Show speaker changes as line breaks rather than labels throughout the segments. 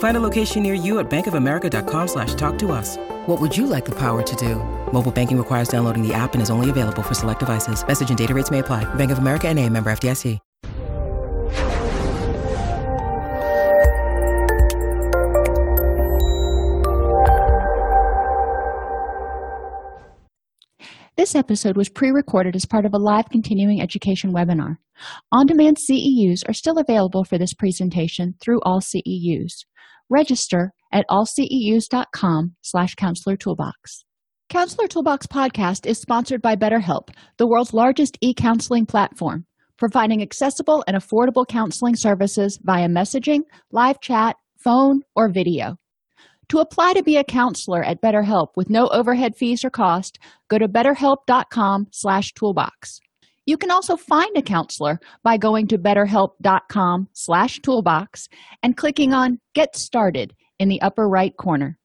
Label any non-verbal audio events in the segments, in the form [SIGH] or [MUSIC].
Find a location near you at bankofamerica.com slash talk to us. What would you like the power to do? Mobile banking requires downloading the app and is only available for select devices. Message and data rates may apply. Bank of America and a member FDIC.
This episode was pre recorded as part of a live continuing education webinar. On demand CEUs are still available for this presentation through all CEUs. Register at allceus.com slash counselor toolbox. Counselor Toolbox podcast is sponsored by BetterHelp, the world's largest e counseling platform, providing accessible and affordable counseling services via messaging, live chat, phone, or video. To apply to be a counselor at BetterHelp with no overhead fees or cost, go to betterhelp.com slash toolbox. You can also find a counselor by going to betterhelp.com slash toolbox and clicking on Get Started in the upper right corner.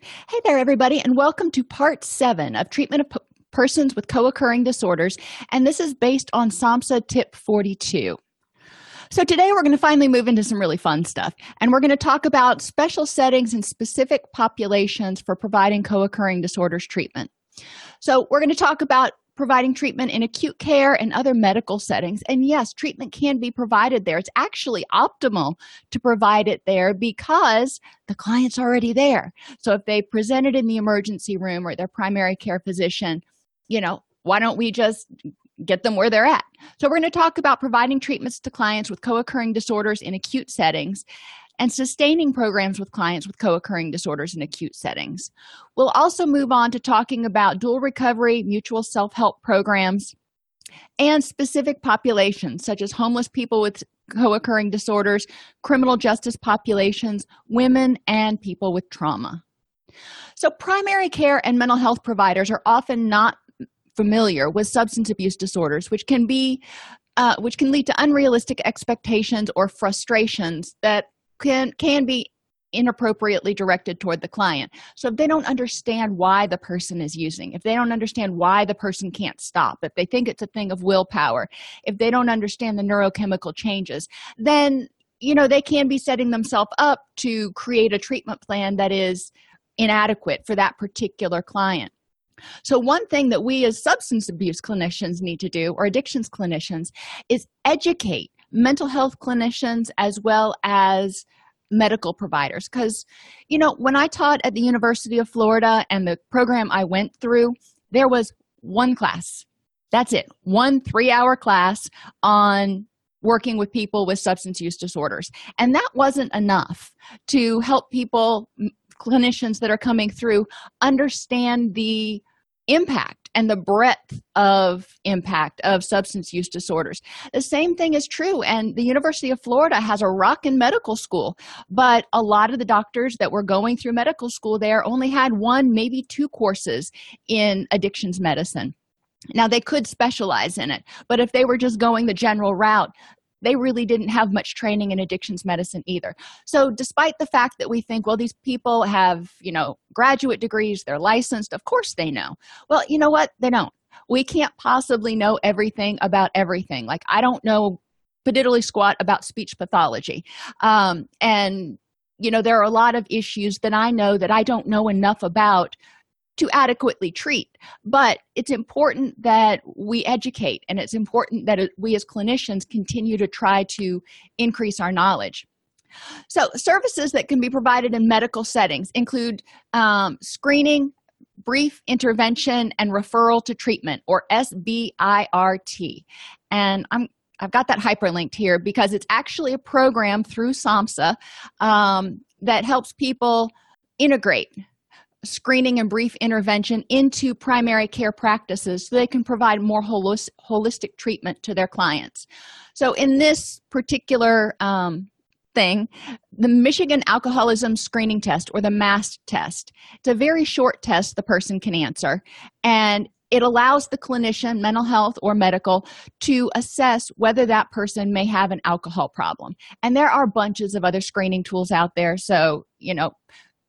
Hey there, everybody, and welcome to part seven of treatment of p- persons with co occurring disorders. And this is based on SAMHSA tip 42. So, today we're going to finally move into some really fun stuff. And we're going to talk about special settings and specific populations for providing co occurring disorders treatment. So, we're going to talk about providing treatment in acute care and other medical settings. And yes, treatment can be provided there. It's actually optimal to provide it there because the client's already there. So if they presented in the emergency room or their primary care physician, you know, why don't we just get them where they're at? So we're going to talk about providing treatments to clients with co occurring disorders in acute settings and sustaining programs with clients with co occurring disorders in acute settings. We'll also move on to talking about dual recovery, mutual self help programs, and specific populations such as homeless people with co occurring disorders, criminal justice populations, women, and people with trauma. So, primary care and mental health providers are often not familiar with substance abuse disorders, which can be uh, which can lead to unrealistic expectations or frustrations that can can be inappropriately directed toward the client. So if they don't understand why the person is using, if they don't understand why the person can't stop, if they think it's a thing of willpower, if they don't understand the neurochemical changes, then you know they can be setting themselves up to create a treatment plan that is inadequate for that particular client. So, one thing that we as substance abuse clinicians need to do, or addictions clinicians, is educate mental health clinicians as well as medical providers. Because you know when i taught at the university of florida and the program i went through there was one class. That's it. One three hour class on working with people with substance use disorders. And that wasn't enough to help people clinicians that are coming through understand the impact and the breadth of impact of substance use disorders. The same thing is true, and the University of Florida has a rockin' medical school, but a lot of the doctors that were going through medical school there only had one, maybe two courses in addictions medicine. Now, they could specialize in it, but if they were just going the general route, they really didn't have much training in addictions medicine either. So, despite the fact that we think, well, these people have, you know, graduate degrees, they're licensed, of course they know. Well, you know what? They don't. We can't possibly know everything about everything. Like, I don't know padiddly squat about speech pathology. Um, and, you know, there are a lot of issues that I know that I don't know enough about to adequately treat. But it's important that we educate and it's important that we as clinicians continue to try to increase our knowledge. So, services that can be provided in medical settings include um, screening, brief intervention, and referral to treatment, or SBIRT. And I'm I've got that hyperlinked here because it's actually a program through SAMHSA um, that helps people integrate screening and brief intervention into primary care practices so they can provide more holis- holistic treatment to their clients. So, in this particular um, thing, the Michigan Alcoholism Screening Test or the MAST test, it's a very short test the person can answer, and it allows the clinician, mental health or medical, to assess whether that person may have an alcohol problem. And there are bunches of other screening tools out there. So, you know,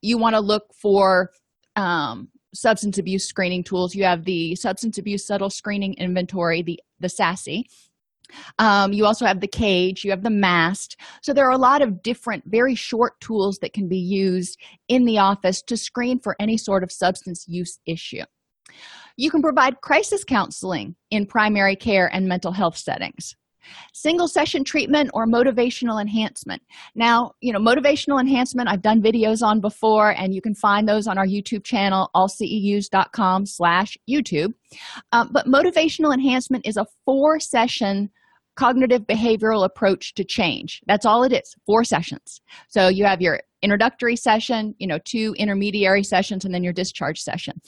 you want to look for um, substance abuse screening tools. You have the Substance Abuse Subtle Screening Inventory, the, the SASSI. Um, you also have the cage, you have the mast. So there are a lot of different, very short tools that can be used in the office to screen for any sort of substance use issue. You can provide crisis counseling in primary care and mental health settings single session treatment or motivational enhancement. Now you know motivational enhancement i've done videos on before and you can find those on our youtube channel allceus.com slash youtube. Um, but motivational enhancement is a four session cognitive behavioral approach to change. That's all it is four sessions. So you have your introductory session you know two intermediary sessions and then your discharge session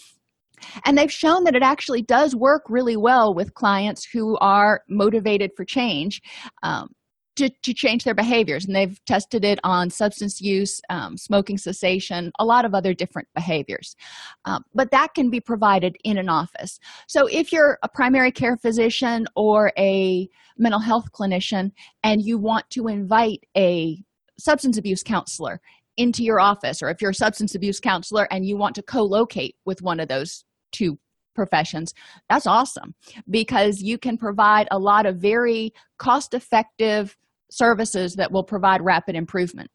and they've shown that it actually does work really well with clients who are motivated for change um, to, to change their behaviors. And they've tested it on substance use, um, smoking cessation, a lot of other different behaviors. Um, but that can be provided in an office. So if you're a primary care physician or a mental health clinician and you want to invite a substance abuse counselor into your office, or if you're a substance abuse counselor and you want to co locate with one of those two professions. That's awesome because you can provide a lot of very cost effective services that will provide rapid improvement.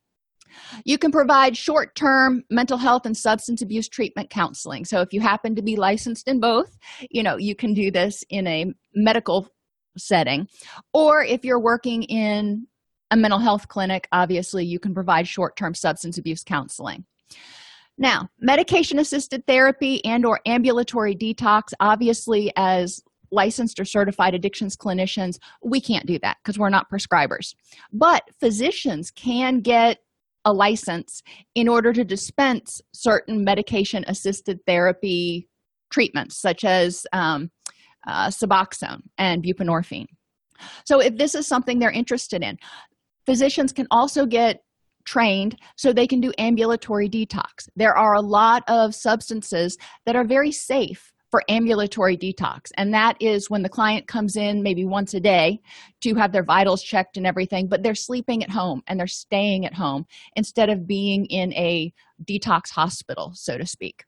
You can provide short term mental health and substance abuse treatment counseling. So if you happen to be licensed in both you know you can do this in a medical setting. Or if you're working in a mental health clinic obviously you can provide short term substance abuse counseling now medication assisted therapy and or ambulatory detox obviously as licensed or certified addictions clinicians we can't do that because we're not prescribers. But physicians can get a license in order to dispense certain medication assisted therapy treatments such as um, uh, suboxone and buprenorphine. So if this is something they're interested in physicians can also get trained so they can do ambulatory detox. There are a lot of substances that are very safe for ambulatory detox, and that is when the client comes in maybe once a day to have their vitals checked and everything, but they're sleeping at home and they're staying at home instead of being in a detox hospital, so to speak.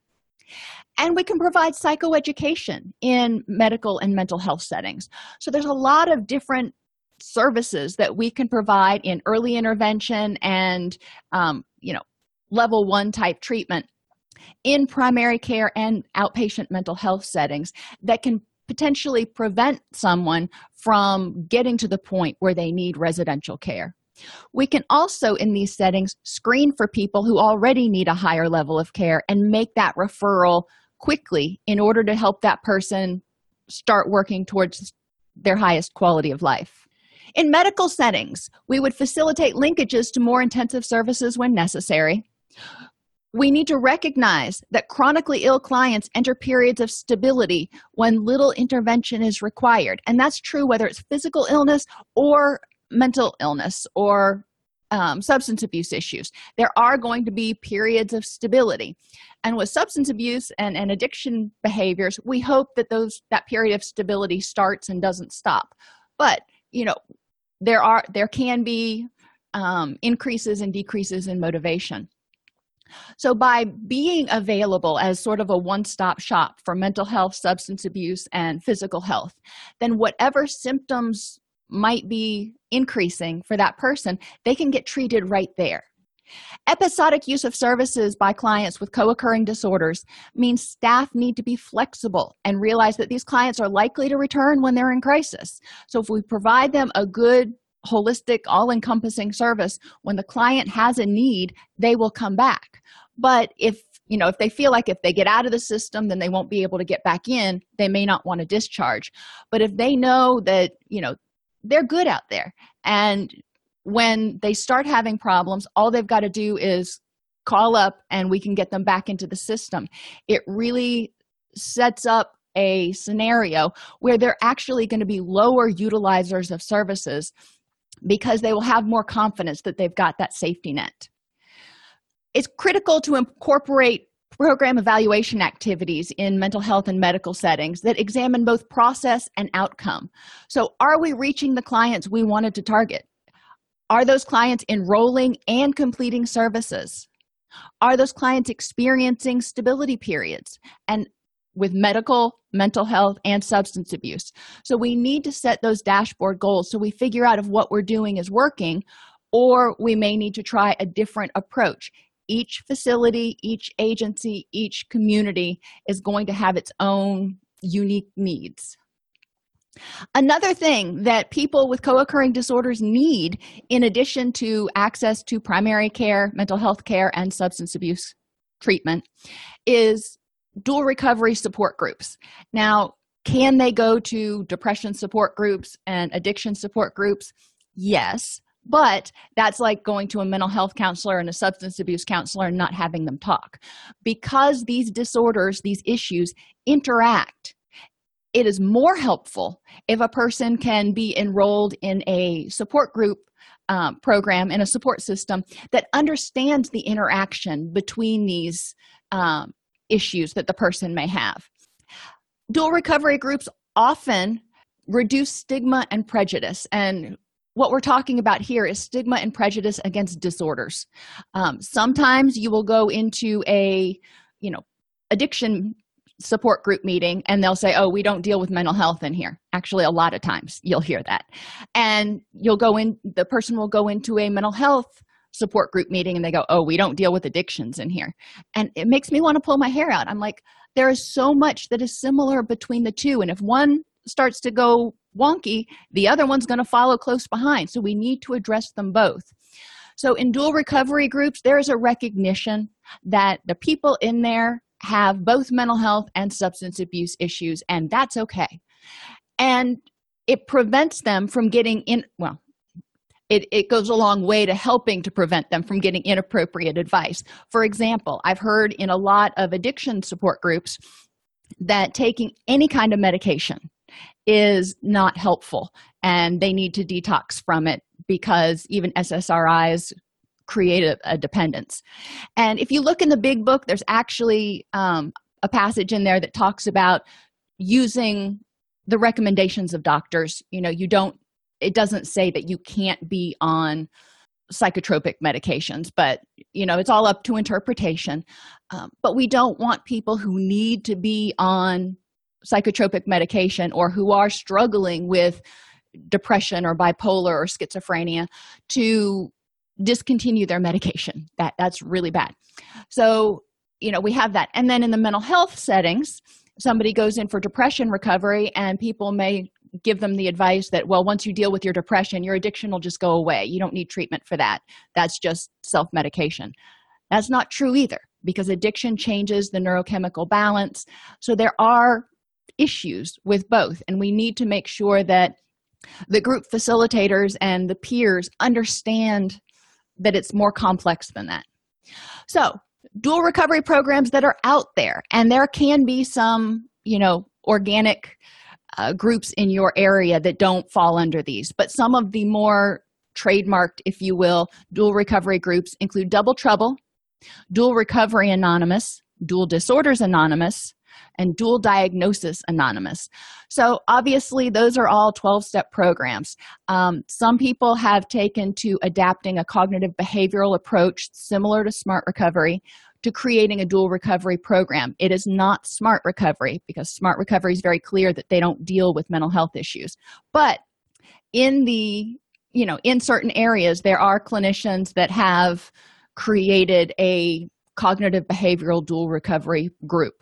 And we can provide psychoeducation in medical and mental health settings. So there's a lot of different services that we can provide in early intervention and um, you know level one type treatment in primary care and outpatient mental health settings that can potentially prevent someone from getting to the point where they need residential care. We can also, in these settings, screen for people who already need a higher level of care and make that referral quickly in order to help that person start working towards their highest quality of life. In medical settings, we would facilitate linkages to more intensive services when necessary. We need to recognize that chronically ill clients enter periods of stability when little intervention is required. And that's true whether it's physical illness or mental illness or um, substance abuse issues. There are going to be periods of stability. And with substance abuse and, and addiction behaviors, we hope that those that period of stability starts and doesn't stop. But you know there are there can be um, increases and decreases in motivation. So by being available as sort of a one-stop shop for mental health substance abuse and physical health then whatever symptoms might be increasing for that person they can get treated right there Episodic use of services by clients with co occurring disorders means staff need to be flexible and realize that these clients are likely to return when they're in crisis. So, if we provide them a good, holistic, all encompassing service, when the client has a need, they will come back. But if you know if they feel like if they get out of the system then they won't be able to get back in they may not want to discharge but if they know that you know they're good out there and when they start having problems all they've got to do is call up and we can get them back into the system it really sets up a scenario where they're actually going to be lower utilizers of services because they will have more confidence that they've got that safety net it's critical to incorporate program evaluation activities in mental health and medical settings that examine both process and outcome. So, are we reaching the clients we wanted to target? Are those clients enrolling and completing services? Are those clients experiencing stability periods and with medical, mental health, and substance abuse? So, we need to set those dashboard goals so we figure out if what we're doing is working or we may need to try a different approach each facility, each agency, each community is going to have its own unique needs. Another thing that people with co occurring disorders need, in addition to access to primary care, mental health care, and substance abuse treatment, is dual recovery support groups. Now, can they go to depression support groups and addiction support groups? Yes, but that's like going to a mental health counselor and a substance abuse counselor and not having them talk because these disorders these issues interact it is more helpful if a person can be enrolled in a support group um, program in a support system that understands the interaction between these um, issues that the person may have. Dual recovery groups often reduce stigma and prejudice and what we're talking about here is stigma and prejudice against disorders. Um, sometimes you will go into a you know addiction support group meeting and they'll say oh we don't deal with mental health in here actually a lot of times you'll hear that and you'll go in the person will go into a mental health support group meeting and they go oh we don't deal with addictions in here and it makes me want to pull my hair out i'm like there is so much that is similar between the two and if one starts to go wonky, the other one's going to follow close behind. So we need to address them both. So in dual recovery groups, there is a recognition that the people in there have both mental health and substance abuse issues, and that's okay. And it prevents them from getting in, well, it, it goes a long way to helping to prevent them from getting inappropriate advice. For example, I've heard in a lot of addiction support groups that taking any kind of medication is not helpful and they need to detox from it because even SSRIs create a, a dependence. And if you look in the big book, there's actually um, a passage in there that talks about using the recommendations of doctors. You know, you don't, it doesn't say that you can't be on psychotropic medications but you know it's all up to interpretation um, but we don't want people who need to be on psychotropic medication or who are struggling with depression or bipolar or schizophrenia to discontinue their medication. That that's really bad. So you know we have that. And then in the mental health settings somebody goes in for depression recovery and people may give them the advice that well once you deal with your depression your addiction will just go away. You don't need treatment for that. That's just self-medication. That's not true either because addiction changes the neurochemical balance. So there are issues with both and we need to make sure that the group facilitators and the peers understand that it's more complex than that. So dual recovery programs that are out there and there can be some you know organic uh, groups in your area that don't fall under these but some of the more trademarked if you will dual recovery groups include double trouble dual recovery anonymous dual disorders anonymous and Dual Diagnosis Anonymous. So, obviously, those are all 12 step programs. Um, some people have taken to adapting a cognitive behavioral approach similar to Smart Recovery to creating a dual recovery program. It is not Smart Recovery because Smart Recovery is very clear that they don't deal with mental health issues. But in the you know in certain areas there are clinicians that have created a cognitive behavioral dual recovery group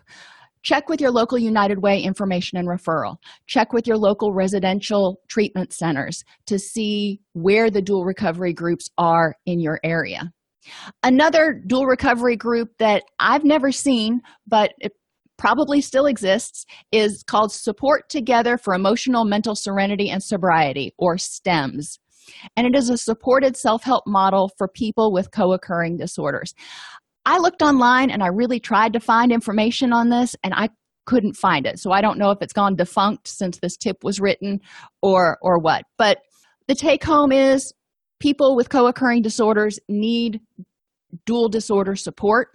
Check with your local United Way information and referral. Check with your local residential treatment centers to see where the dual recovery groups are in your area. Another dual recovery group that I've never seen, but it probably still exists, is called Support Together for Emotional Mental Serenity and Sobriety, or STEMS. And it is a supported self help model for people with co occurring disorders. I looked online and I really tried to find information on this, and I couldn't find it. So I don't know if it's gone defunct since this tip was written or or what. But the take home is people with co-occurring disorders need dual disorder support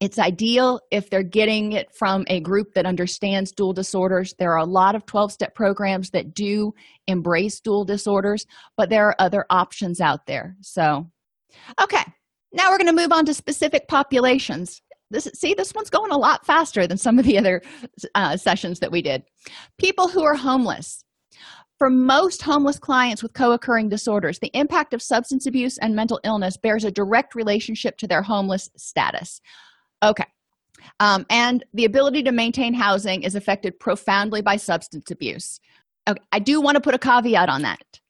it's ideal if they're getting it from a group that understands dual disorders. There are a lot of 12 step programs that do embrace dual disorders, but there are other options out there. So, okay, now we're going to move on to specific populations. This, see, this one's going a lot faster than some of the other uh, sessions that we did. People who are homeless. For most homeless clients with co occurring disorders, the impact of substance abuse and mental illness bears a direct relationship to their homeless status. Okay. Um, and the ability to maintain housing is affected profoundly by substance abuse. Okay. I do want to put a caveat on that.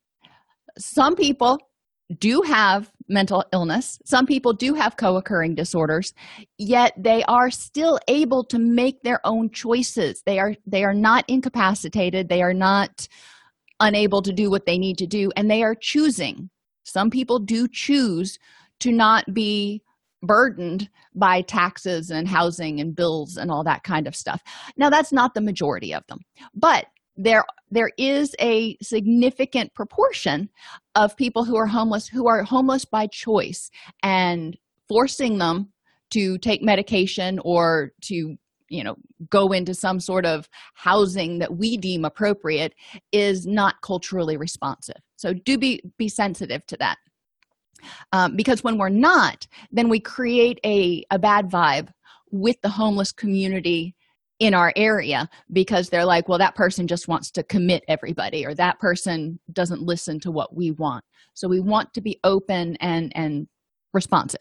Some people do have mental illness, some people do have co occurring disorders, yet they are still able to make their own choices. They are, they are not incapacitated, they are not unable to do what they need to do, and they are choosing. Some people do choose to not be burdened by taxes and housing and bills and all that kind of stuff. Now that's not the majority of them. But there there is a significant proportion of people who are homeless who are homeless by choice and forcing them to take medication or to you know go into some sort of housing that we deem appropriate is not culturally responsive. So do be be sensitive to that. Um, because when we're not then we create a, a bad vibe with the homeless community in our area because they're like well that person just wants to commit everybody or that person doesn't listen to what we want so we want to be open and and responsive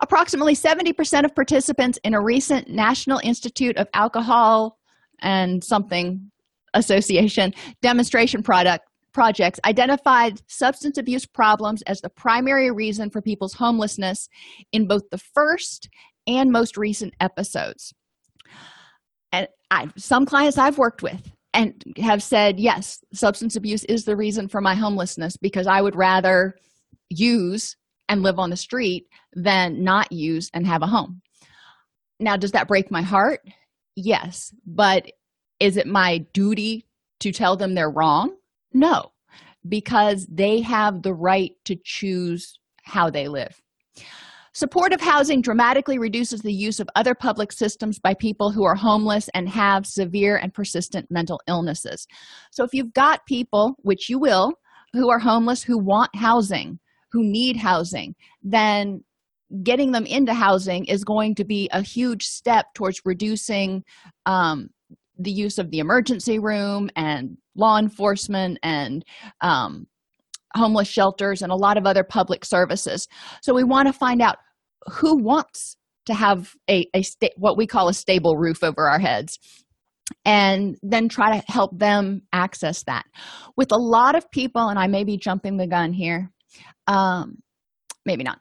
approximately 70% of participants in a recent national institute of alcohol and something association demonstration product projects identified substance abuse problems as the primary reason for people's homelessness in both the first and most recent episodes. And I, some clients I've worked with and have said, yes, substance abuse is the reason for my homelessness because I would rather use and live on the street than not use and have a home. Now, does that break my heart? Yes. But is it my duty to tell them they're wrong? No, because they have the right to choose how they live. Supportive housing dramatically reduces the use of other public systems by people who are homeless and have severe and persistent mental illnesses. So, if you've got people, which you will, who are homeless, who want housing, who need housing, then getting them into housing is going to be a huge step towards reducing um, the use of the emergency room and law enforcement and um, homeless shelters and a lot of other public services so we want to find out who wants to have a, a sta- what we call a stable roof over our heads and then try to help them access that. With a lot of people and i may be jumping the gun here um, maybe not.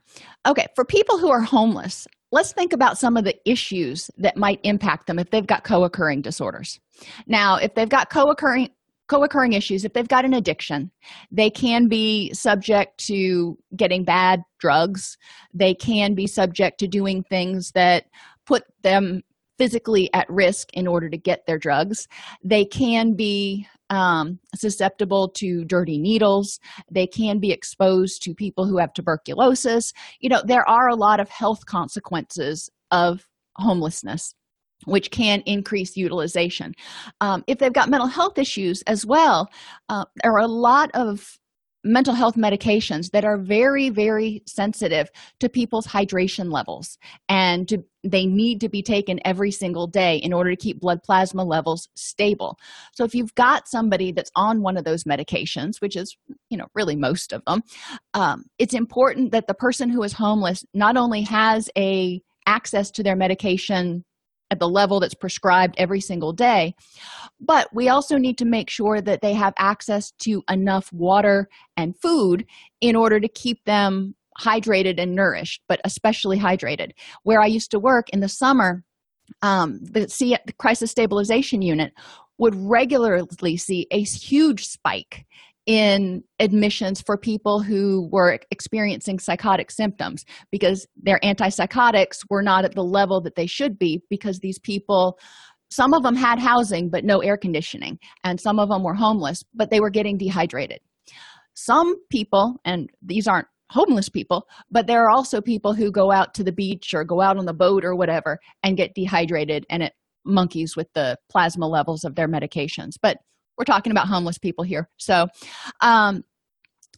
Okay for people who are homeless let's think about some of the issues that might impact them if they've got co-occurring disorders. Now if they've got co-occurring co-occurring issues if they've got an addiction they can be subject to getting bad drugs they can be subject to doing things that put them physically at risk in order to get their drugs they can be um, susceptible to dirty needles. They can be exposed to people who have tuberculosis. You know, there are a lot of health consequences of homelessness which can increase utilization. Um, if they've got mental health issues as well, uh, there are a lot of mental health medications that are very very sensitive to people's hydration levels and to, they need to be taken every single day in order to keep blood plasma levels stable so if you've got somebody that's on one of those medications which is you know really most of them um, it's important that the person who is homeless not only has a access to their medication at the level that's prescribed every single day. But we also need to make sure that they have access to enough water and food in order to keep them hydrated and nourished, but especially hydrated. Where I used to work in the summer, um, the, C- the crisis stabilization unit would regularly see a huge spike in admissions for people who were experiencing psychotic symptoms because their antipsychotics were not at the level that they should be because these people some of them had housing but no air conditioning and some of them were homeless but they were getting dehydrated. Some people and these aren't homeless people but there are also people who go out to the beach or go out on the boat or whatever and get dehydrated and it monkeys with the plasma levels of their medications. But we're talking about homeless people here. So um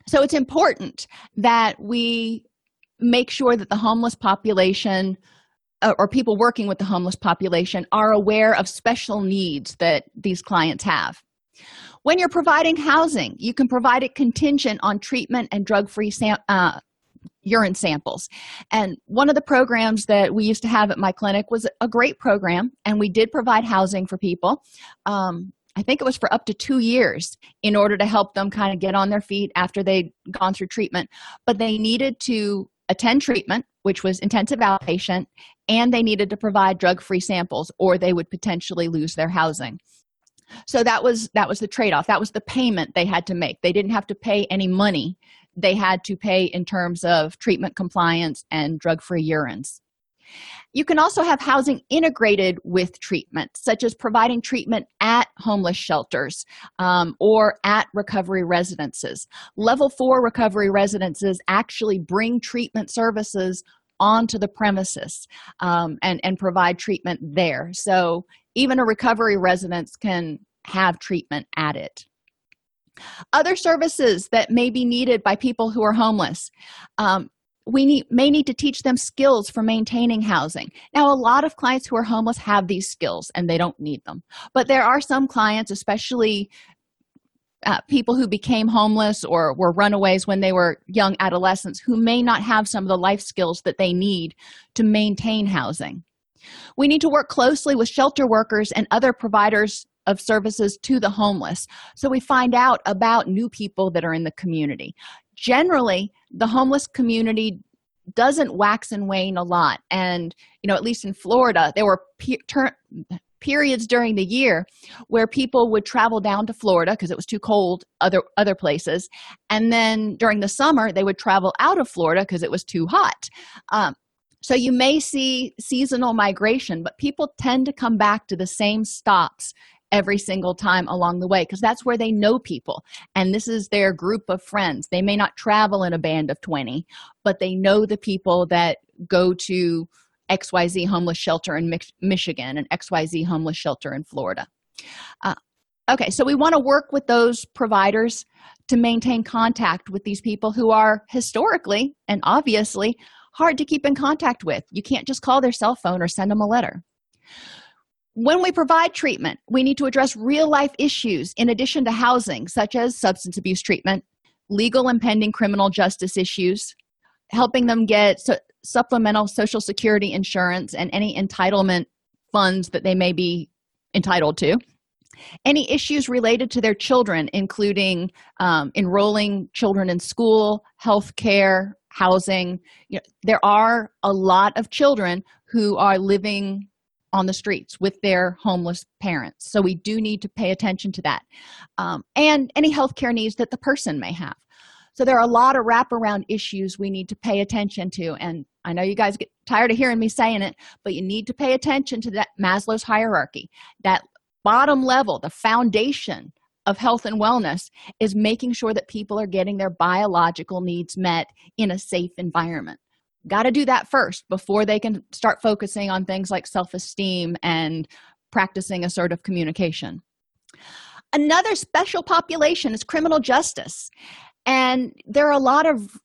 so it's important that we make sure that the homeless population uh, or people working with the homeless population are aware of special needs that these clients have. When you're providing housing you can provide it contingent on treatment and drug-free sam- uh, urine samples. And one of the programs that we used to have at my clinic was a great program and we did provide housing for people. Um, i think it was for up to two years in order to help them kind of get on their feet after they'd gone through treatment. But they needed to attend treatment which was intensive outpatient and they needed to provide drug-free samples or they would potentially lose their housing. So that was that was the trade-off. That was the payment they had to make. They didn't have to pay any money. They had to pay in terms of treatment compliance and drug-free urines you can also have housing integrated with treatment such as providing treatment at homeless shelters um, or at recovery residences. Level four recovery residences actually bring treatment services onto the premises um, and and provide treatment there. So even a recovery residence can have treatment at it. Other services that may be needed by people who are homeless um, we need, may need to teach them skills for maintaining housing. Now a lot of clients who are homeless have these skills and they don't need them. But there are some clients especially uh, people who became homeless or were runaways when they were young adolescents who may not have some of the life skills that they need to maintain housing. We need to work closely with shelter workers and other providers of services to the homeless so we find out about new people that are in the community generally the homeless community doesn't wax and wane a lot. And you know at least in florida there were pe- ter- periods during the year where people would travel down to Florida because it was too cold other other places. And then during the summer they would travel out of Florida because it was too hot. Um, so you may see seasonal migration but people tend to come back to the same stops every single time along the way because that's where they know people. And this is their group of friends. They may not travel in a band of 20 but they know the people that go to xyz homeless shelter in Mich- michigan and xyz homeless shelter in florida. Uh, okay so we want to work with those providers to maintain contact with these people who are historically and obviously hard to keep in contact with. You can't just call their cell phone or send them a letter when we provide treatment we need to address real life issues in addition to housing such as substance abuse treatment legal and pending criminal justice issues helping them get su- supplemental social security insurance and any entitlement funds that they may be entitled to. Any issues related to their children including um, enrolling children in school health care housing you know, there are a lot of children who are living on the streets with their homeless parents. So we do need to pay attention to that um, and any health care needs that the person may have. So there are a lot of wraparound issues we need to pay attention to and i know you guys get tired of hearing me saying it but you need to pay attention to that maslow's hierarchy. That bottom level the foundation of health and wellness is making sure that people are getting their biological needs met in a safe environment got to do that first before they can start focusing on things like self esteem and practicing assertive communication. Another special population is criminal justice. And there are a lot of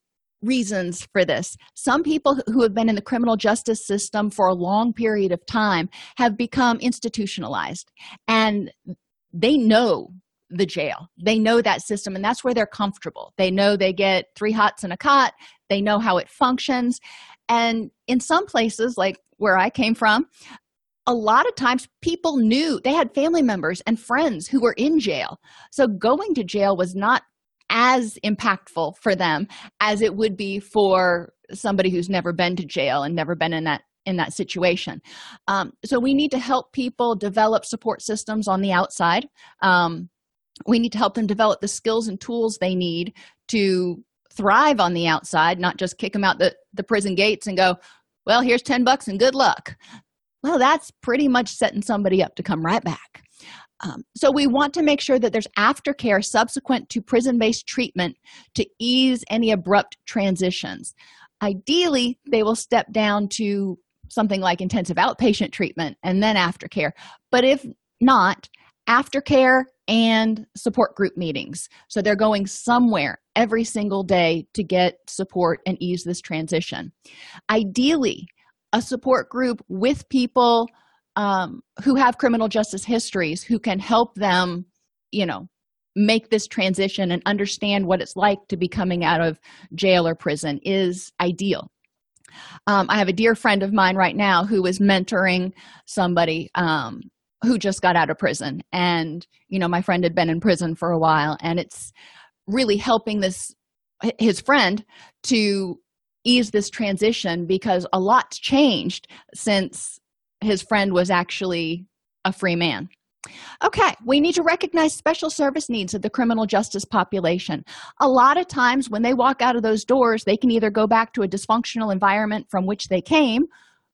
reasons for this. Some people who have been in the criminal justice system for a long period of time have become institutionalized and they know the jail. They know that system, and that's where they're comfortable. They know they get three hots and a cot, they know how it functions. And in some places, like where I came from, a lot of times people knew they had family members and friends who were in jail. So going to jail was not as impactful for them as it would be for somebody who's never been to jail and never been in that in that situation um, so we need to help people develop support systems on the outside um, we need to help them develop the skills and tools they need to thrive on the outside not just kick them out the, the prison gates and go well here's 10 bucks and good luck. Well that's pretty much setting somebody up to come right back. Um, so we want to make sure that there's aftercare subsequent to prison-based treatment to ease any abrupt transitions. Ideally they will step down to something like intensive outpatient treatment and then aftercare. But if not aftercare and support group meetings. So they're going somewhere every single day to get support and ease this transition. Ideally a support group with people um, who have criminal justice histories who can help them you know make this transition and understand what it's like to be coming out of jail or prison is ideal. Um, i have a dear friend of mine right now who is mentoring somebody um, who just got out of prison. And you know my friend had been in prison for a while and it's really helping this his friend to ease this transition because a lot's changed since his friend was actually a free man. Okay we need to recognize special service needs of the criminal justice population. A lot of times when they walk out of those doors they can either go back to a dysfunctional environment from which they came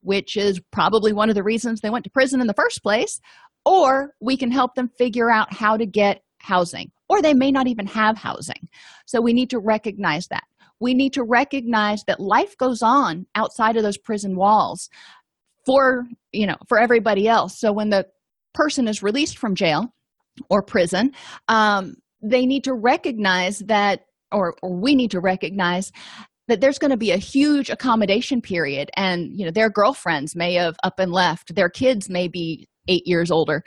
which is probably one of the reasons they went to prison in the first place or we can help them figure out how to get housing or they may not even have housing. So we need to recognize that. We need to recognize that life goes on outside of those prison walls for you know for everybody else. So when the person is released from jail or prison um, they need to recognize that or, or we need to recognize that there's going to be a huge accommodation period and you know their girlfriends may have up and left their kids may be eight years older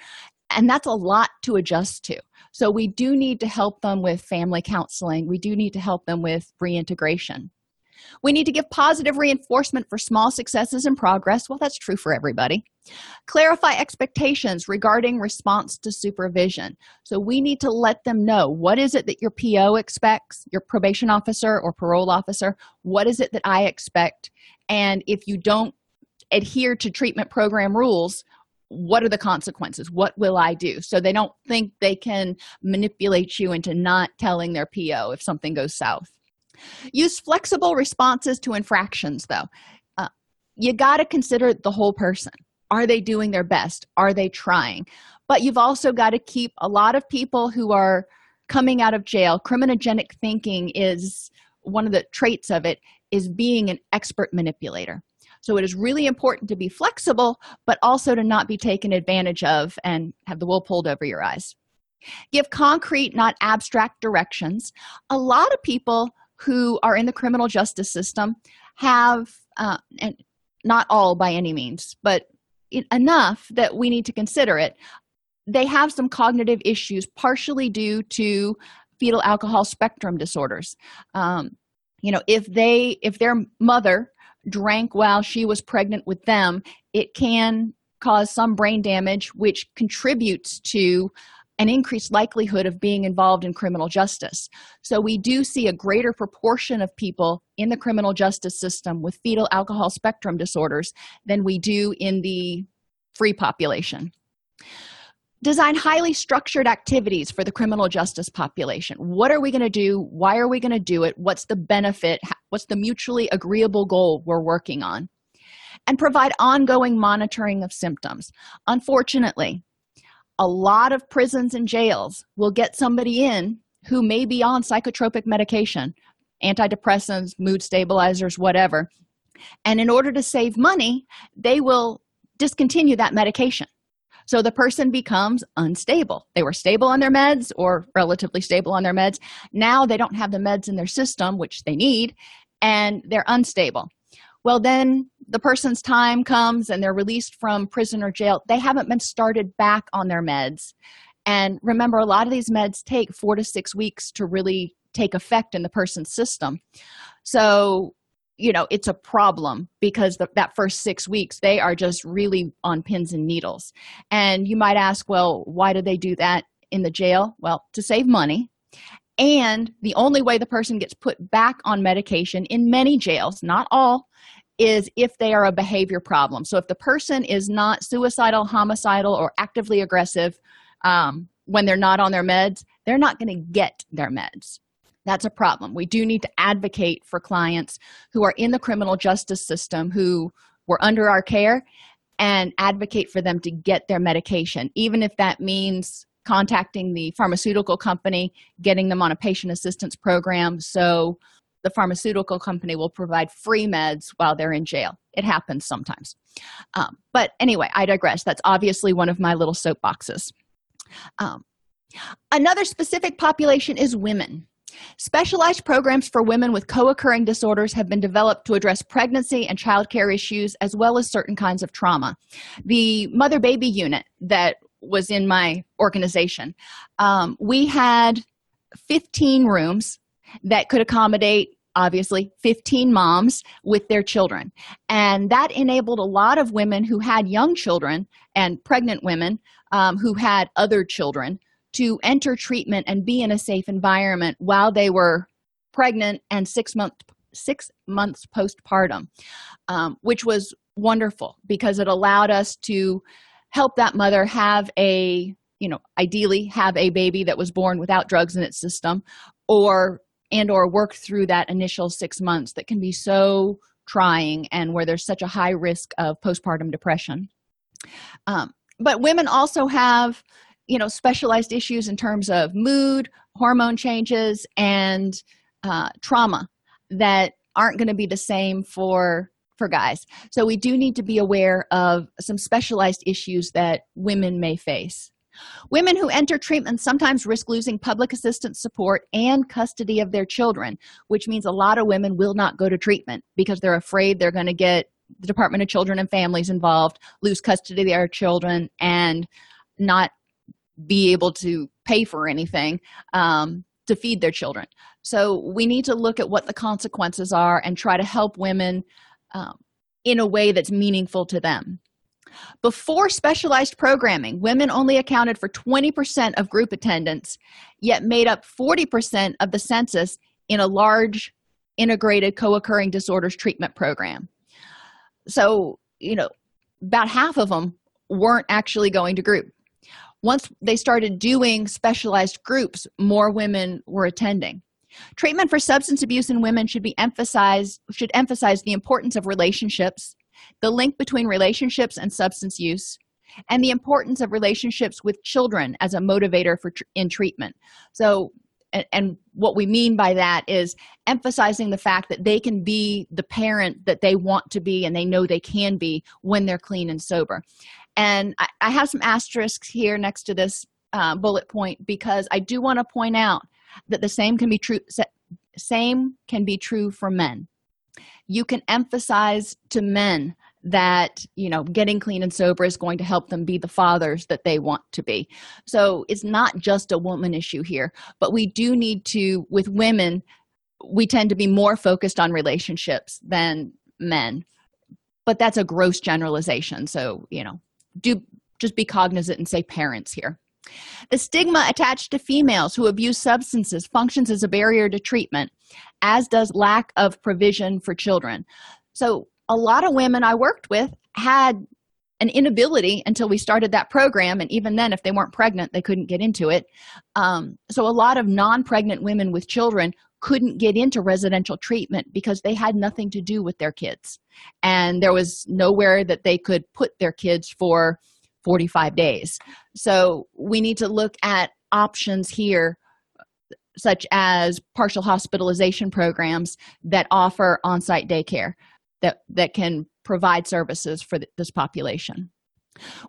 and that's a lot to adjust to. So we do need to help them with family counseling we do need to help them with reintegration we need to give positive reinforcement for small successes and progress. Well, that's true for everybody. Clarify expectations regarding response to supervision. So we need to let them know what is it that your PO expects, your probation officer or parole officer, what is it that I expect? And if you don't adhere to treatment program rules, what are the consequences? What will I do? So they don't think they can manipulate you into not telling their PO if something goes south. Use flexible responses to infractions, though. Uh, you got to consider the whole person. Are they doing their best? Are they trying? But you've also got to keep a lot of people who are coming out of jail. Criminogenic thinking is one of the traits of it is being an expert manipulator. So it is really important to be flexible, but also to not be taken advantage of and have the wool pulled over your eyes. Give concrete, not abstract directions. A lot of people who are in the criminal justice system have uh, and not all by any means but enough that we need to consider it. They have some cognitive issues partially due to fetal alcohol spectrum disorders. Um, you know if they if their mother drank while she was pregnant with them it can cause some brain damage which contributes to an increased likelihood of being involved in criminal justice. So, we do see a greater proportion of people in the criminal justice system with fetal alcohol spectrum disorders than we do in the free population. Design highly structured activities for the criminal justice population. What are we going to do? Why are we going to do it? What's the benefit? What's the mutually agreeable goal we're working on? And provide ongoing monitoring of symptoms. Unfortunately, a lot of prisons and jails will get somebody in who may be on psychotropic medication antidepressants mood stabilizers whatever. And in order to save money they will discontinue that medication. So the person becomes unstable. They were stable on their meds or relatively stable on their meds. Now they don't have the meds in their system which they need and they're unstable. Well then the person's time comes and they're released from prison or jail they haven't been started back on their meds. And remember a lot of these meds take four to six weeks to really take effect in the person's system. So you know it's a problem because the, that first six weeks they are just really on pins and needles. And you might ask well why do they do that in the jail? Well to save money. And the only way the person gets put back on medication in many jails not all is if they are a behavior problem. So if the person is not suicidal, homicidal, or actively aggressive um, when they're not on their meds, they're not going to get their meds. That's a problem. We do need to advocate for clients who are in the criminal justice system who were under our care and advocate for them to get their medication, even if that means contacting the pharmaceutical company, getting them on a patient assistance program so the pharmaceutical company will provide free meds while they're in jail. It happens sometimes. Um, but anyway, I digress. That's obviously one of my little soapboxes. Um, another specific population is women. Specialized programs for women with co occurring disorders have been developed to address pregnancy and childcare issues as well as certain kinds of trauma. The mother baby unit that was in my organization, um, we had 15 rooms that could accommodate obviously 15 moms with their children. And that enabled a lot of women who had young children and pregnant women um, who had other children to enter treatment and be in a safe environment while they were pregnant and six months six months postpartum um, which was wonderful because it allowed us to help that mother have a you know ideally have a baby that was born without drugs in its system or and or work through that initial six months that can be so trying and where there's such a high risk of postpartum depression. Um, but women also have you know specialized issues in terms of mood hormone changes and uh, trauma that aren't going to be the same for for guys. So we do need to be aware of some specialized issues that women may face Women who enter treatment sometimes risk losing public assistance support and custody of their children, which means a lot of women will not go to treatment because they're afraid they're going to get the Department of Children and Families involved, lose custody of their children, and not be able to pay for anything um, to feed their children. So we need to look at what the consequences are and try to help women um, in a way that's meaningful to them. Before specialized programming, women only accounted for 20% of group attendance, yet made up 40% of the census in a large integrated co occurring disorders treatment program. So, you know, about half of them weren't actually going to group. Once they started doing specialized groups, more women were attending. Treatment for substance abuse in women should be emphasized should emphasize the importance of relationships, the link between relationships and substance use and the importance of relationships with children as a motivator for in treatment. So and, and what we mean by that is emphasizing the fact that they can be the parent that they want to be and they know they can be when they're clean and sober. And i, I have some asterisks here next to this uh, bullet point because i do want to point out that the same can be true same can be true for men you can emphasize to men that you know getting clean and sober is going to help them be the fathers that they want to be. So it's not just a woman issue here but we do need to with women we tend to be more focused on relationships than men. But that's a gross generalization so you know do just be cognizant and say parents here. The stigma attached to females who abuse substances functions as a barrier to treatment as does lack of provision for children. So a lot of women i worked with had an inability until we started that program and even then if they weren't pregnant they couldn't get into it. Um, so a lot of non-pregnant women with children couldn't get into residential treatment because they had nothing to do with their kids. And there was nowhere that they could put their kids for 45 days. So we need to look at options here such as partial hospitalization programs that offer on-site daycare that that can provide services for this population.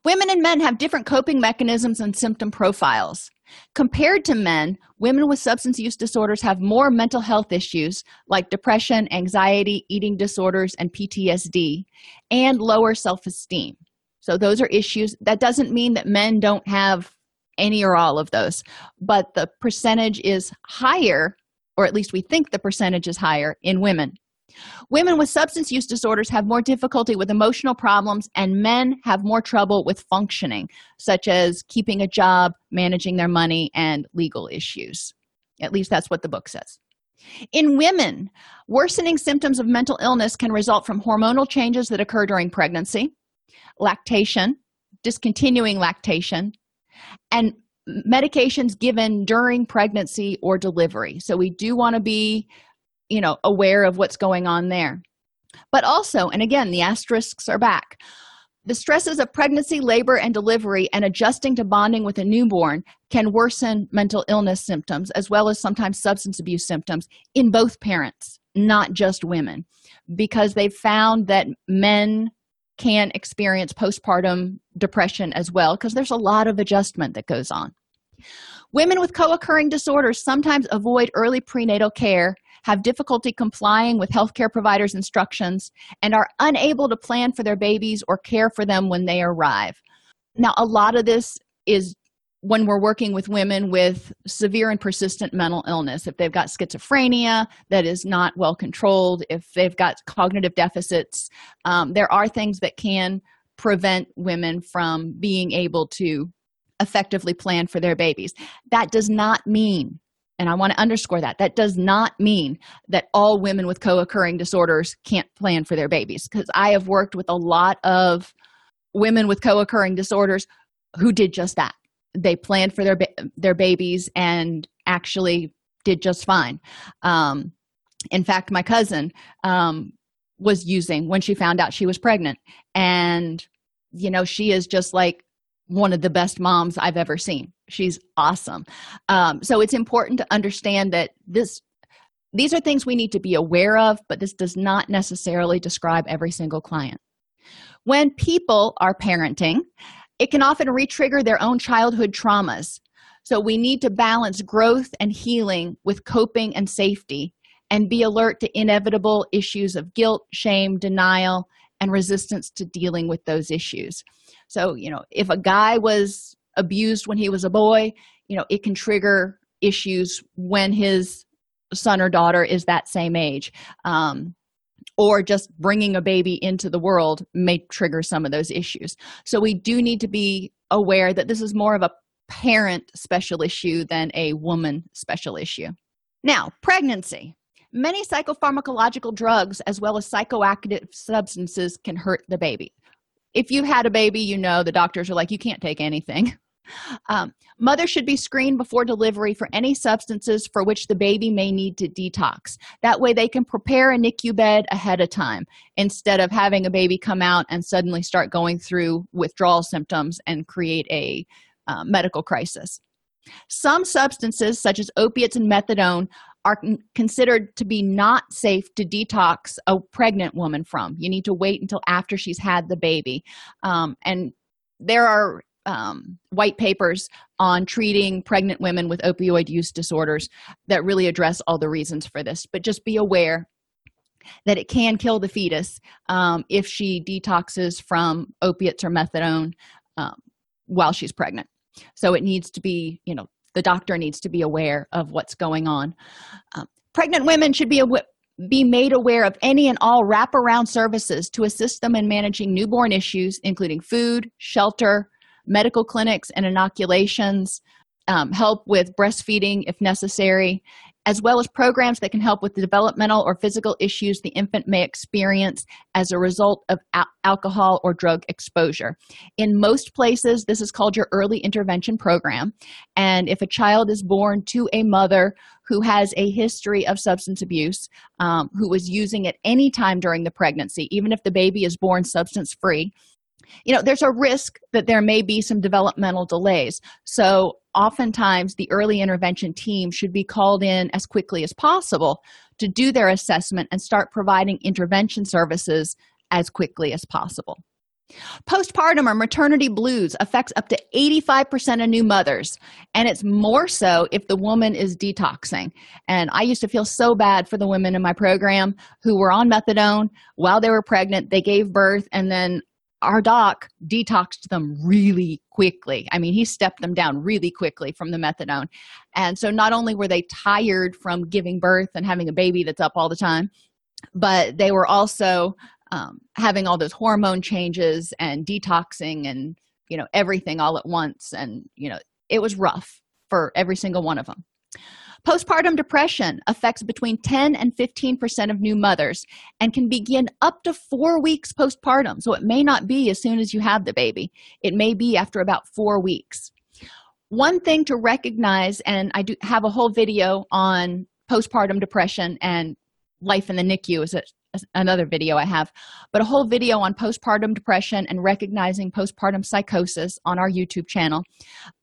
Women and men have different coping mechanisms and symptom profiles. Compared to men women with substance use disorders have more mental health issues like depression anxiety eating disorders and ptsd and lower self-esteem. So those are issues. That doesn't mean that men don't have any or all of those but the percentage is higher or at least we think the percentage is higher in women Women with substance use disorders have more difficulty with emotional problems, and men have more trouble with functioning, such as keeping a job, managing their money, and legal issues. At least that's what the book says. In women, worsening symptoms of mental illness can result from hormonal changes that occur during pregnancy, lactation, discontinuing lactation, and medications given during pregnancy or delivery. So we do want to be, you know, aware of what's going on there. But also, and again, the asterisks are back. The stresses of pregnancy, labor, and delivery and adjusting to bonding with a newborn can worsen mental illness symptoms as well as sometimes substance abuse symptoms in both parents, not just women, because they've found that men can experience postpartum depression as well because there's a lot of adjustment that goes on. Women with co occurring disorders sometimes avoid early prenatal care have difficulty complying with healthcare providers' instructions, and are unable to plan for their babies or care for them when they arrive. Now, a lot of this is when we're working with women with severe and persistent mental illness if they've got schizophrenia that is not well controlled if they've got cognitive deficits um, there are things that can prevent women from being able to effectively plan for their babies that does not mean and I want to underscore that. That does not mean that all women with co occurring disorders can't plan for their babies, because I have worked with a lot of women with co occurring disorders who did just that. They planned for their, ba- their babies and actually did just fine. Um, in fact, my cousin um, was using when she found out she was pregnant. And, you know, she is just like one of the best moms I've ever seen. She's awesome. Um, so it's important to understand that this these are things we need to be aware of, but this does not necessarily describe every single client. When people are parenting, it can often retrigger their own childhood traumas. So we need to balance growth and healing with coping and safety and be alert to inevitable issues of guilt, shame, denial, and resistance to dealing with those issues. So, you know, if a guy was abused when he was a boy, you know, it can trigger issues when his son or daughter is that same age. Um, or just bringing a baby into the world may trigger some of those issues. So, we do need to be aware that this is more of a parent special issue than a woman special issue. Now, pregnancy. Many psychopharmacological drugs, as well as psychoactive substances, can hurt the baby if you've had a baby you know the doctors are like you can't take anything [LAUGHS] um, mothers should be screened before delivery for any substances for which the baby may need to detox that way they can prepare a nicu bed ahead of time instead of having a baby come out and suddenly start going through withdrawal symptoms and create a uh, medical crisis some substances such as opiates and methadone are considered to be not safe to detox a pregnant woman from. You need to wait until after she's had the baby. Um, and there are um, white papers on treating pregnant women with opioid use disorders that really address all the reasons for this. But just be aware that it can kill the fetus um, if she detoxes from opiates or methadone um, while she's pregnant. So it needs to be, you know, the doctor needs to be aware of what's going on um, pregnant women should be be made aware of any and all wraparound services to assist them in managing newborn issues including food shelter medical clinics and inoculations um, help with breastfeeding if necessary as well as programs that can help with the developmental or physical issues the infant may experience as a result of al- alcohol or drug exposure. In most places, this is called your early intervention program. And if a child is born to a mother who has a history of substance abuse, um, who was using at any time during the pregnancy, even if the baby is born substance free, you know there's a risk that there may be some developmental delays. So oftentimes the early intervention team should be called in as quickly as possible to do their assessment and start providing intervention services as quickly as possible. Postpartum or maternity blues affects up to 85% of new mothers and it's more so if the woman is detoxing. And i used to feel so bad for the women in my program who were on methadone while they were pregnant. They gave birth and then our doc detoxed them really quickly. I mean, he stepped them down really quickly from the methadone. And so not only were they tired from giving birth and having a baby that's up all the time, but they were also um, having all those hormone changes and detoxing and, you know, everything all at once. And, you know, it was rough for every single one of them. Postpartum depression affects between 10 and 15% of new mothers and can begin up to four weeks postpartum. So it may not be as soon as you have the baby, it may be after about four weeks. One thing to recognize, and I do have a whole video on postpartum depression and life in the NICU is a, another video I have, but a whole video on postpartum depression and recognizing postpartum psychosis on our YouTube channel.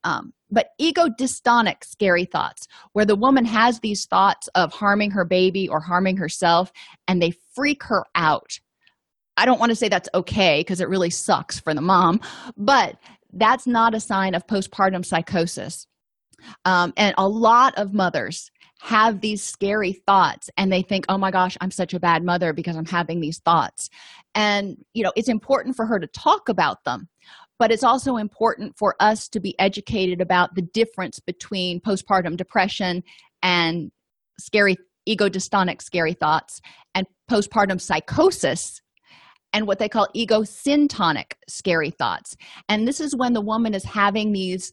Um, but ego dystonic scary thoughts, where the woman has these thoughts of harming her baby or harming herself, and they freak her out. I don't want to say that's okay because it really sucks for the mom, but that's not a sign of postpartum psychosis. Um, and a lot of mothers have these scary thoughts and they think, oh my gosh, I'm such a bad mother because I'm having these thoughts. And, you know, it's important for her to talk about them, but it's also important for us to be educated about the difference between postpartum depression and scary ego dystonic scary thoughts and postpartum psychosis and what they call ego syntonic scary thoughts. And this is when the woman is having these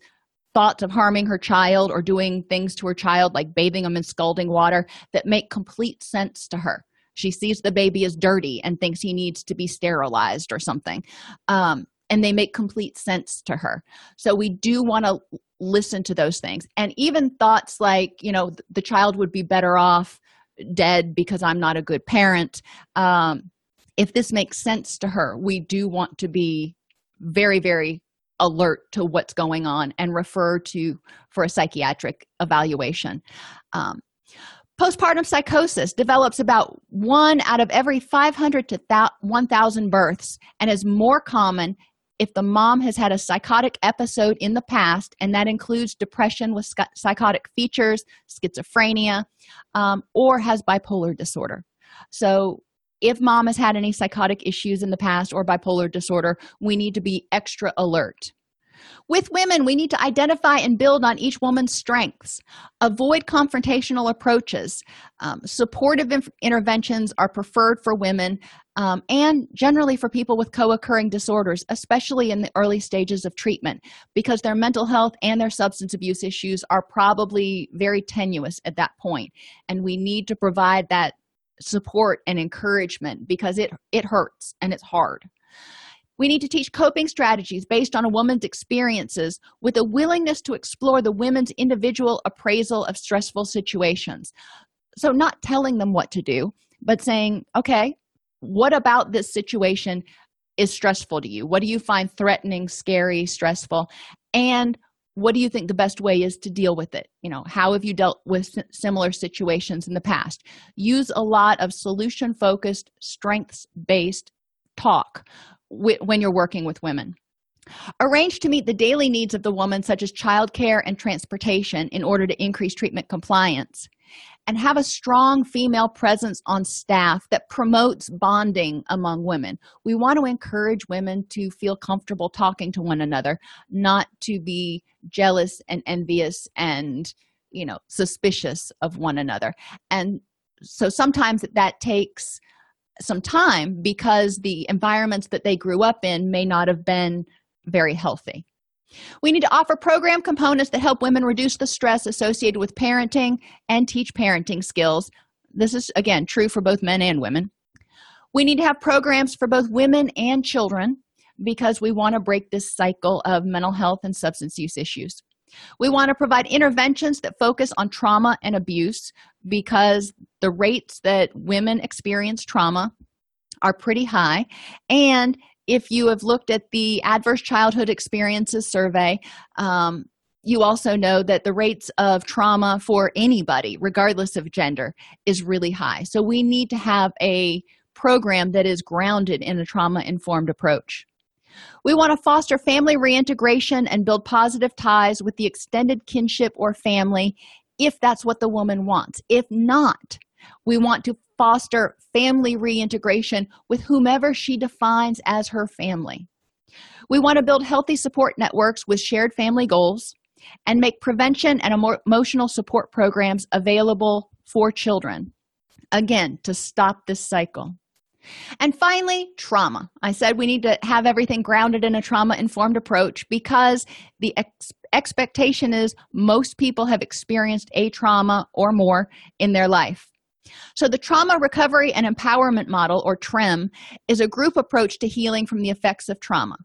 thoughts of harming her child or doing things to her child, like bathing them in scalding water, that make complete sense to her. She sees the baby as dirty and thinks he needs to be sterilized or something. Um, and they make complete sense to her. So we do want to listen to those things. And even thoughts like, you know, the child would be better off dead because I'm not a good parent. Um, if this makes sense to her, we do want to be very, very alert to what's going on and refer to for a psychiatric evaluation. Um, postpartum psychosis develops about one out of every 500 to 1000 births and is more common if the mom has had a psychotic episode in the past and that includes depression with psychotic features schizophrenia um, or has bipolar disorder. So if mom has had any psychotic issues in the past or bipolar disorder, we need to be extra alert. With women, we need to identify and build on each woman's strengths. Avoid confrontational approaches. Um, supportive inf- interventions are preferred for women um, and generally for people with co occurring disorders, especially in the early stages of treatment, because their mental health and their substance abuse issues are probably very tenuous at that point. And we need to provide that support and encouragement because it it hurts and it's hard. We need to teach coping strategies based on a woman's experiences with a willingness to explore the women's individual appraisal of stressful situations. So not telling them what to do but saying okay what about this situation is stressful to you? What do you find threatening scary stressful? And what do you think the best way is to deal with it? You know how have you dealt with similar situations in the past? Use a lot of solution focused strengths based talk when you're working with women. Arrange to meet the daily needs of the woman such as childcare and transportation in order to increase treatment compliance and have a strong female presence on staff that promotes bonding among women. We want to encourage women to feel comfortable talking to one another, not to be jealous and envious and, you know, suspicious of one another. And so sometimes that takes some time because the environments that they grew up in may not have been very healthy. We need to offer program components that help women reduce the stress associated with parenting and teach parenting skills. This is, again, true for both men and women. We need to have programs for both women and children because we want to break this cycle of mental health and substance use issues. We want to provide interventions that focus on trauma and abuse because the rates that women experience trauma are pretty high and if you have looked at the adverse childhood experiences survey um, you also know that the rates of trauma for anybody regardless of gender is really high. So we need to have a program that is grounded in a trauma informed approach. We want to foster family reintegration and build positive ties with the extended kinship or family if that's what the woman wants. If not we want to foster family reintegration with whomever she defines as her family. We want to build healthy support networks with shared family goals and make prevention and emotional support programs available for children. Again, to stop this cycle. And finally, trauma. I said we need to have everything grounded in a trauma informed approach because the ex- expectation is most people have experienced a trauma or more in their life. So, the Trauma Recovery and Empowerment Model, or TREM, is a group approach to healing from the effects of trauma.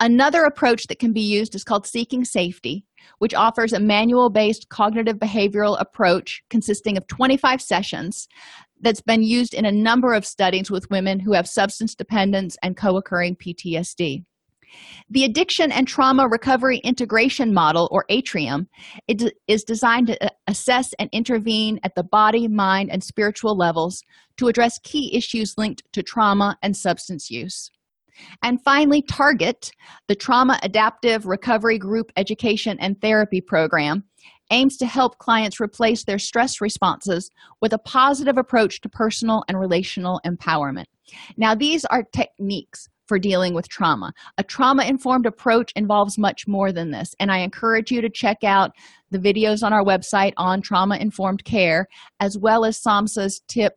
Another approach that can be used is called Seeking Safety, which offers a manual based cognitive behavioral approach consisting of 25 sessions that's been used in a number of studies with women who have substance dependence and co occurring PTSD. The Addiction and Trauma Recovery Integration Model, or ATRIUM, is designed to uh, assess and intervene at the body, mind, and spiritual levels to address key issues linked to trauma and substance use. And finally, Target, the Trauma Adaptive Recovery Group Education and Therapy Program, aims to help clients replace their stress responses with a positive approach to personal and relational empowerment. Now, these are techniques for dealing with trauma. A trauma informed approach involves much more than this, and I encourage you to check out the videos on our website on trauma informed care, as well as SAMHSA's tip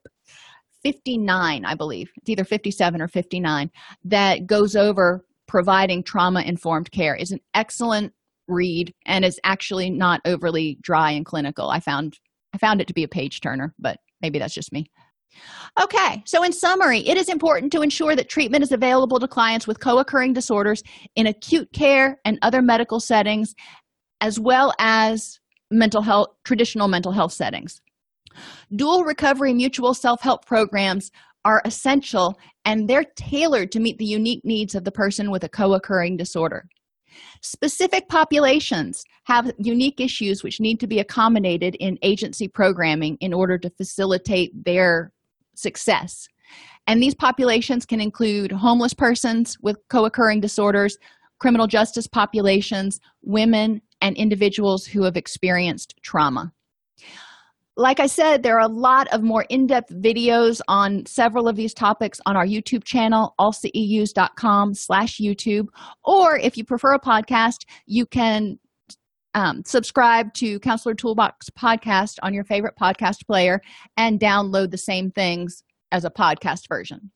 59, I believe. It's either 57 or 59 that goes over providing trauma informed care is an excellent read and is actually not overly dry and clinical. I found I found it to be a page turner, but maybe that's just me. Okay, so in summary, it is important to ensure that treatment is available to clients with co occurring disorders in acute care and other medical settings, as well as mental health, traditional mental health settings. Dual recovery mutual self help programs are essential and they're tailored to meet the unique needs of the person with a co occurring disorder. Specific populations have unique issues which need to be accommodated in agency programming in order to facilitate their success. And these populations can include homeless persons with co occurring disorders, criminal justice populations, women, and individuals who have experienced trauma like I said, there are a lot of more in depth videos on several of these topics on our YouTube channel, allceus.com slash YouTube. Or if you prefer a podcast, you can um, subscribe to Counselor Toolbox podcast on your favorite podcast player and download the same things as a podcast version.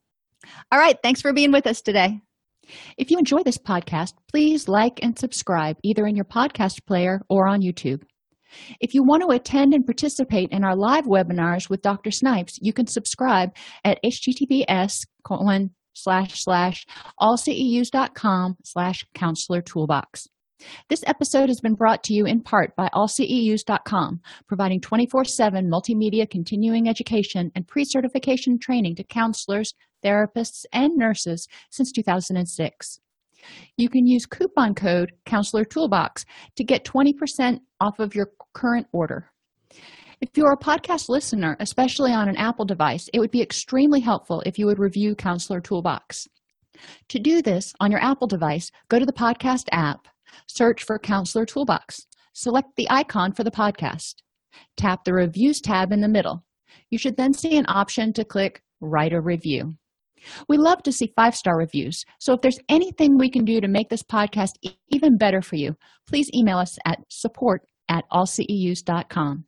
All right, thanks for being with us today. If you enjoy this podcast, please like and subscribe either in your podcast player or on YouTube. If you want to attend and participate in our live webinars with Dr. Snipes, you can subscribe at https colon slash slash allceus.com slash counselor toolbox. This episode has been brought to you in part by allceus.com, providing 24 7 multimedia continuing education and pre certification training to counselors, therapists, and nurses since 2006. You can use coupon code Counselor Toolbox to get 20% off of your current order. If you're a podcast listener, especially on an Apple device, it would be extremely helpful if you would review Counselor Toolbox. To do this on your Apple device, go to the podcast app, search for Counselor Toolbox, select the icon for the podcast, tap the Reviews tab in the middle. You should then see an option to click Write a Review. We love to see five star reviews. So if there's anything we can do to make this podcast even better for you, please email us at support at allceus.com.